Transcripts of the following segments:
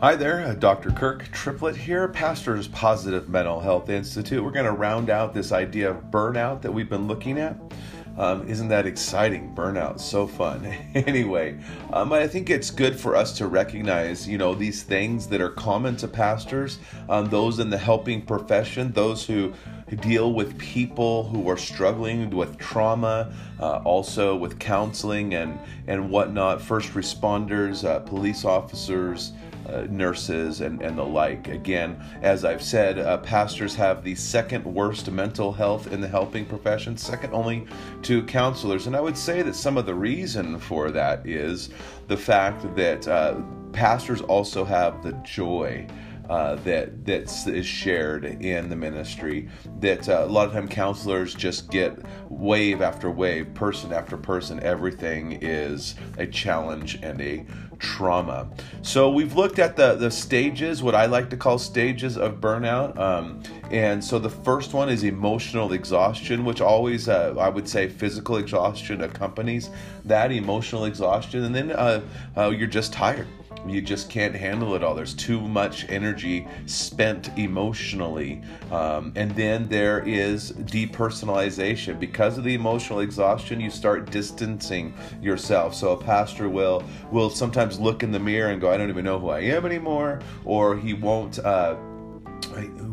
Hi there, uh, Dr. Kirk Triplett here, Pastor's Positive Mental Health Institute. We're going to round out this idea of burnout that we've been looking at. Um, isn't that exciting? Burnout, so fun. anyway, um, I think it's good for us to recognize, you know, these things that are common to pastors, um, those in the helping profession, those who deal with people who are struggling with trauma, uh, also with counseling and and whatnot, first responders, uh, police officers uh, nurses and, and the like. Again, as I've said, uh, pastors have the second worst mental health in the helping profession, second only to counselors. And I would say that some of the reason for that is the fact that uh, pastors also have the joy uh, that that is shared in the ministry. That uh, a lot of time counselors just get wave after wave, person after person. Everything is a challenge and a trauma. So we've looked at the the stages, what I like to call stages of burnout. Um, and so the first one is emotional exhaustion, which always uh, I would say physical exhaustion accompanies that emotional exhaustion, and then uh, uh, you're just tired you just can't handle it all. There's too much energy spent emotionally. Um, and then there is depersonalization. Because of the emotional exhaustion, you start distancing yourself. So a pastor will will sometimes look in the mirror and go, I don't even know who I am anymore, or he won't. Uh,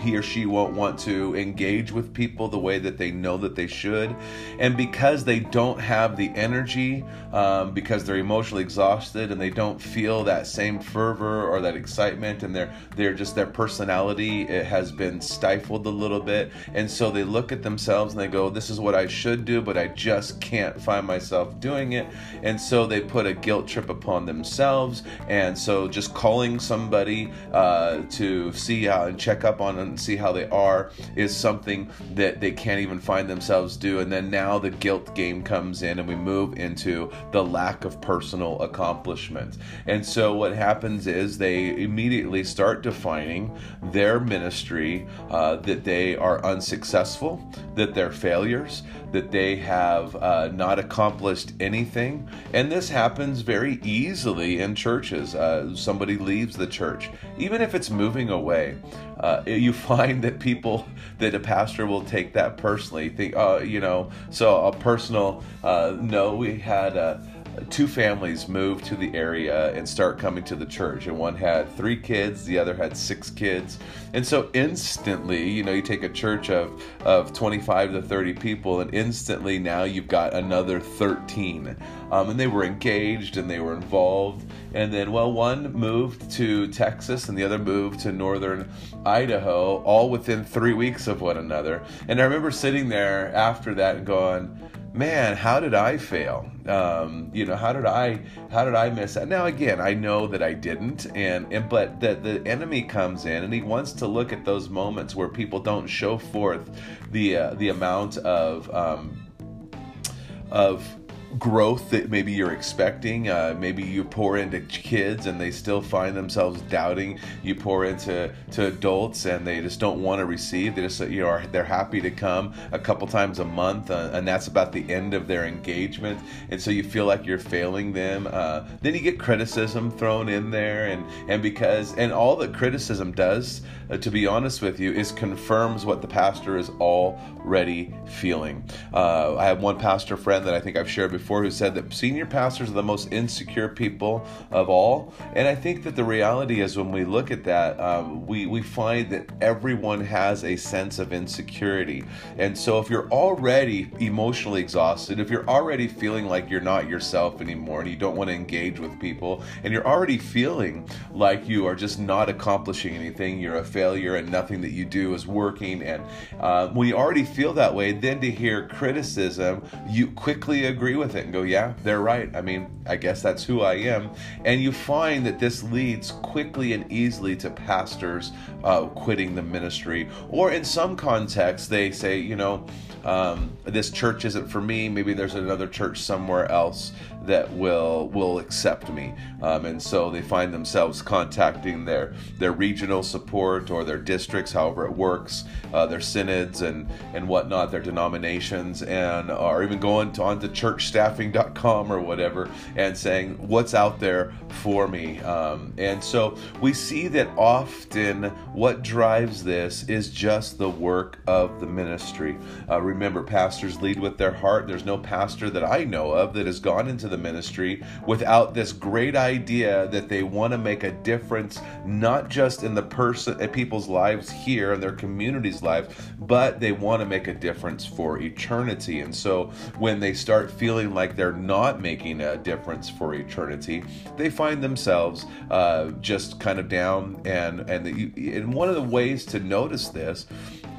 he or she won't want to engage with people the way that they know that they should. And because they don't have the energy, um, because they're emotionally exhausted and they don't feel that same fervor or that excitement, and they're, they're just their personality it has been stifled a little bit. And so they look at themselves and they go, This is what I should do, but I just can't find myself doing it. And so they put a guilt trip upon themselves. And so just calling somebody uh, to see how and check up on and see how they are is something that they can't even find themselves do. And then now the guilt game comes in and we move into the lack of personal accomplishment. And so what happens is they immediately start defining their ministry uh, that they are unsuccessful, that they're failures, that they have uh, not accomplished anything. And this happens very easily in churches. Uh, somebody leaves the church, even if it's moving away. Uh, you find that people, that a pastor will take that personally. Think, uh, you know, so a personal uh, no, we had. Uh, two families moved to the area and start coming to the church and one had three kids the other had six kids. And so instantly you know you take a church of of 25 to 30 people and instantly now you've got another 13 um, and they were engaged and they were involved. And then well one moved to texas and the other moved to northern idaho all within three weeks of one another. And i remember sitting there after that and going man, how did I fail? Um, you know, how did I how did I miss that? Now again, I know that I didn't, and, and but the the enemy comes in and he wants to look at those moments where people don't show forth the uh, the amount of um, of growth that maybe you're expecting. Uh, maybe you pour into kids and they still find themselves doubting. You pour into to adults and they just don't want to receive. They just you know are, they're happy to come a couple times a month, uh, and that's about the end of their engagement. And so you feel like you're failing them. Uh, then you get criticism thrown in there, and and because and all that criticism does, uh, to be honest with you, is confirms what the pastor is already feeling. Uh, I have one pastor friend that I think I've shared before before who said that senior pastors are the most insecure people of all. And I think that the reality is when we look at that, um, we, we find that everyone has a sense of insecurity. And so if you're already emotionally exhausted, if you're already feeling like you're not yourself anymore and you don't want to engage with people, and you're already feeling like you are just not accomplishing anything, you're a failure and nothing that you do is working, and uh, you already feel that way, then to hear criticism, you quickly agree with with it and go, yeah, they're right. I mean, I guess that's who I am. And you find that this leads quickly and easily to pastors uh, quitting the ministry. Or in some contexts, they say, you know, um, this church isn't for me. Maybe there's another church somewhere else that will will accept me. Um, and so they find themselves contacting their their regional support or their districts, however it works, uh, their synods and and whatnot, their denominations, and are even going to, on to church staff staffing.com or whatever and saying what's out there for me. Um, and so we see that often what drives this is just the work of the ministry. Uh, remember, pastors lead with their heart. There's no pastor that I know of that has gone into the ministry without this great idea that they want to make a difference, not just in the person, in people's lives here and their community's lives, but they want to make a difference for eternity. And so when they start feeling like they're not making a difference for eternity, they find themselves uh, just kind of down. And and, the, and one of the ways to notice this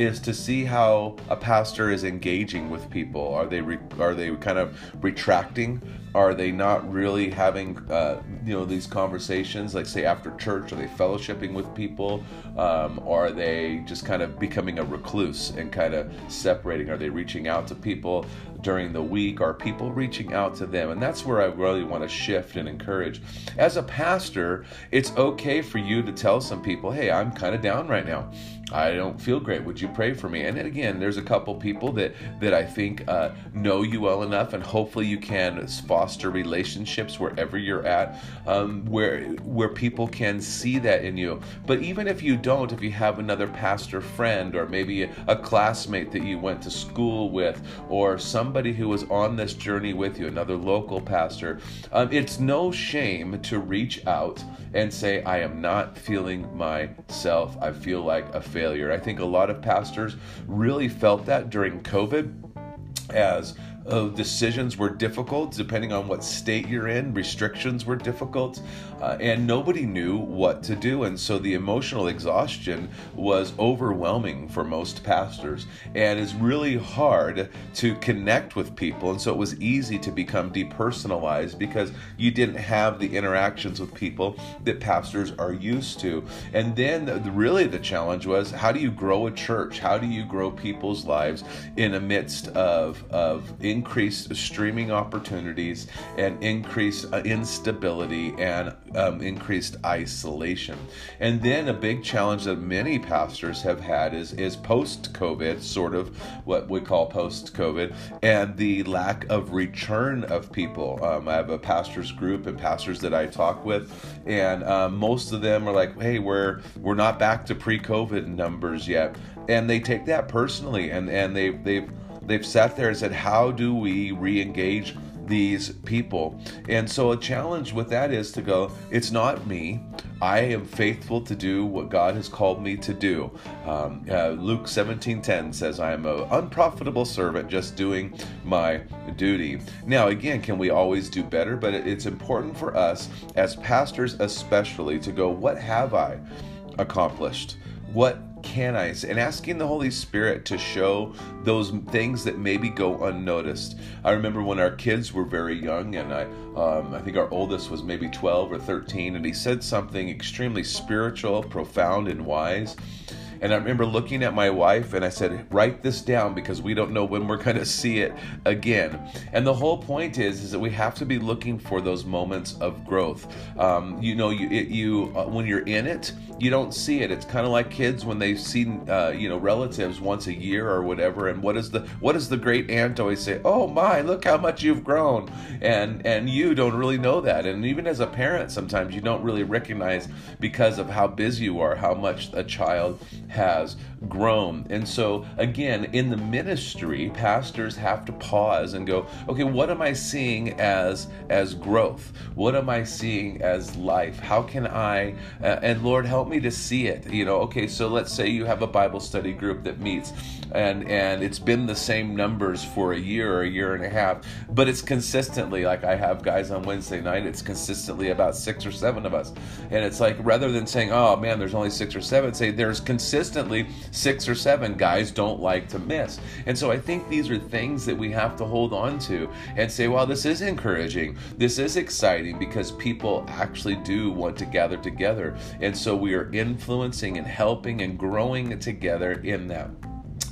is to see how a pastor is engaging with people. Are they re, are they kind of retracting? Are they not really having uh, you know these conversations? Like say after church, are they fellowshipping with people? Um, or are they just kind of becoming a recluse and kind of separating? Are they reaching out to people during the week? Are people reaching out to them? And that's where I really want to shift and encourage. As a pastor, it's okay for you to tell some people, "Hey, I'm kind of down right now." I don't feel great. Would you pray for me? And again, there's a couple people that that I think uh, know you well enough, and hopefully you can foster relationships wherever you're at, um, where where people can see that in you. But even if you don't, if you have another pastor friend, or maybe a, classmate that you went to school with, or somebody who was on this journey with you, another local pastor, um, it's no shame to reach out and say, "I am not feeling myself. I feel like a." failure. I think a lot of pastors really felt that during COVID as uh, decisions were difficult depending on what state you're in restrictions were difficult uh, and nobody knew what to do and so the emotional exhaustion was overwhelming for most pastors and it's really hard to connect with people and so it was easy to become depersonalized because you didn't have the interactions with people that pastors are used to. And then the, really the challenge was how do you grow a church? How do you grow people's lives in a midst of of increased streaming opportunities and increased uh, instability and um, increased isolation. And then a big challenge that many pastors have had is, is post COVID, sort of what we call post COVID, and the lack of return of people. Um, I have a pastors group and pastors that I talk with, and um, most of them are like, hey, we're, we're not back to pre COVID numbers yet. And they take that personally and, and they, they've they've sat there and said, How do we re engage these people? And so a challenge with that is to go, It's not me. I am faithful to do what God has called me to do. Um, uh, Luke 17:10 says, "I am an unprofitable servant, just doing my duty." Now, again, can we always do better? But it's important for us as pastors, especially, to go, "What have I accomplished? What can I? say? And asking the Holy Spirit to show those things that maybe go unnoticed. I remember when our kids were very young, and I, um, I think our oldest was maybe 12 or 13, and he said something extremely spiritual, profound, and wise. And I remember looking at my wife and I said, write this down because we don't know when we're going to see it again. And the whole point is, is that we have to be looking for those moments of growth. Um, you know, you, it, you uh, when you're in it, you don't see it. It's kind of like kids when they see, uh, you know, relatives once a year or whatever. And what is the what does the great aunt always say? Oh my, look how much you've grown. And and you don't really know that. And even as a parent, sometimes you don't really recognize because of how busy you are, how much a child has grown. And so, again, in the ministry, pastors have to pause and go, okay, what am I seeing as as growth? What am I seeing as life? How can I uh, and Lord help me to see it. You know, okay, so let's say you have a Bible study group that meets and and it's been the same numbers for a year or a year and a half, but it's consistently like I have guys on Wednesday night, it's consistently about 6 or 7 of us. And it's like rather than saying, "Oh man, there's only 6 or 7," say there's consistently 6 or 7 guys don't like to miss. And so I think these are things that we have to hold on to and say, "Well, this is encouraging. This is exciting because people actually do want to gather together." And so we are influencing and helping and growing together in that.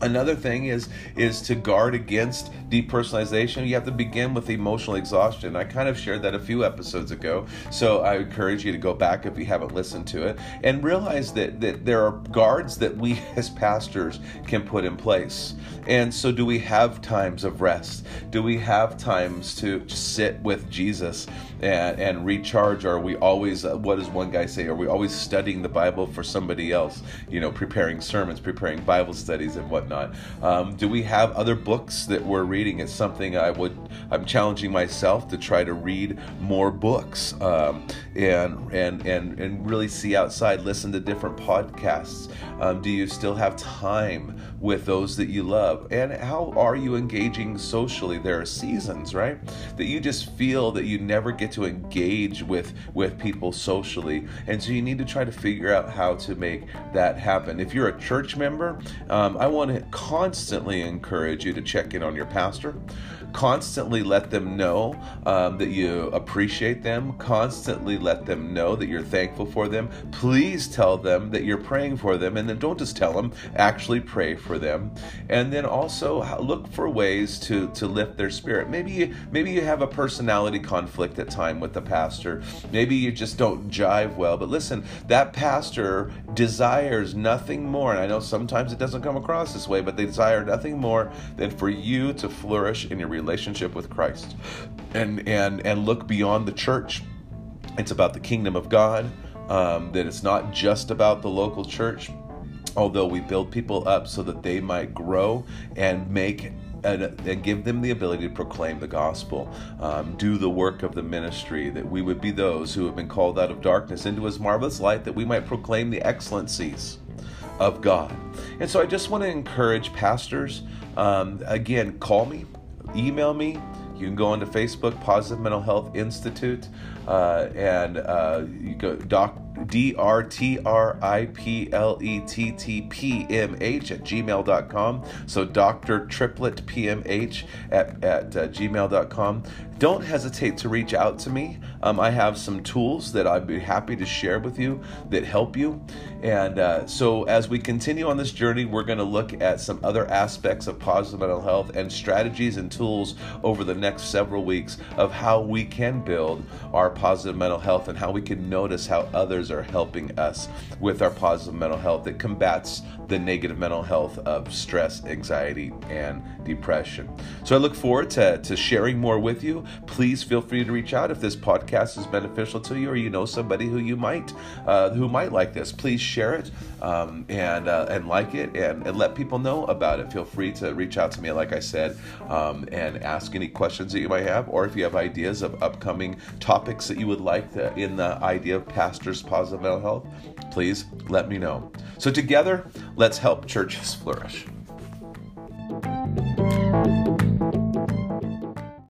Another thing is is to guard against depersonalization. You have to begin with emotional exhaustion. I kind of shared that a few episodes ago, so I encourage you to go back if you haven't listened to it and realize that that there are guards that we as pastors can put in place. And so, do we have times of rest? Do we have times to sit with Jesus and, and recharge? Are we always, uh, what does one guy say? Are we always studying the Bible for somebody else? You know, preparing sermons, preparing Bible studies, and whatnot. Um, do we have other books that we're reading? It's something I would, I'm challenging myself to try to read more books um, and and and and really see outside, listen to different podcasts. Um, do you still have time with those that you love? And how are you engaging socially? There are seasons, right, that you just feel that you never get to engage with with people socially, and so you need to try to figure out how to make that happen. If you're a church member, um, I want to constantly encourage you to check in on your pastor constantly let them know um, that you appreciate them, constantly let them know that you're thankful for them. Please tell them that you're praying for them, and then don't just tell them, actually pray for them. And then also look for ways to, to lift their spirit. Maybe maybe you have a personality conflict at time with the pastor. Maybe you just don't jive well. But listen, that pastor desires nothing more, and I know sometimes it doesn't come across this way, but they desire nothing more than for you to flourish in your relationship relationship with Christ and and and look beyond the church. It's about the kingdom of God. Um, that it's not just about the local church, although we build people up so that they might grow and make and, and, give them the ability to proclaim the gospel, um, do the work of the ministry, that we would be those who have been called out of darkness into his marvelous light, that we might proclaim the excellencies of God. And so I just want to encourage pastors, um, again, call me, email me. You can go onto Facebook, Positive Mental Health Institute, uh, and uh, you go doc D R T R I P L E T T P M H at gmail.com. So Dr. Triplett PMH at, at uh, gmail.com. Don't hesitate to reach out to me. Um, I have some tools that I'd be happy to share with you that help you. And uh, so, as we continue on this journey, we're going to look at some other aspects of positive mental health and strategies and tools over the next several weeks of how we can build our positive mental health and how we can notice how others are helping us with our positive mental health that combats the negative mental health of stress, anxiety, and depression. So I look forward to, to sharing more with you. Please feel free to reach out if this podcast is beneficial to you or you know somebody who you might uh, who might like this. Please share it um, and uh, and like it and, and let people know about it. Feel free to reach out to me, like I said, um, and ask any questions that you might have, or if you have ideas of upcoming topics that you would like in the idea of pastors' positive mental health, please let me know. So together, let's help churches flourish.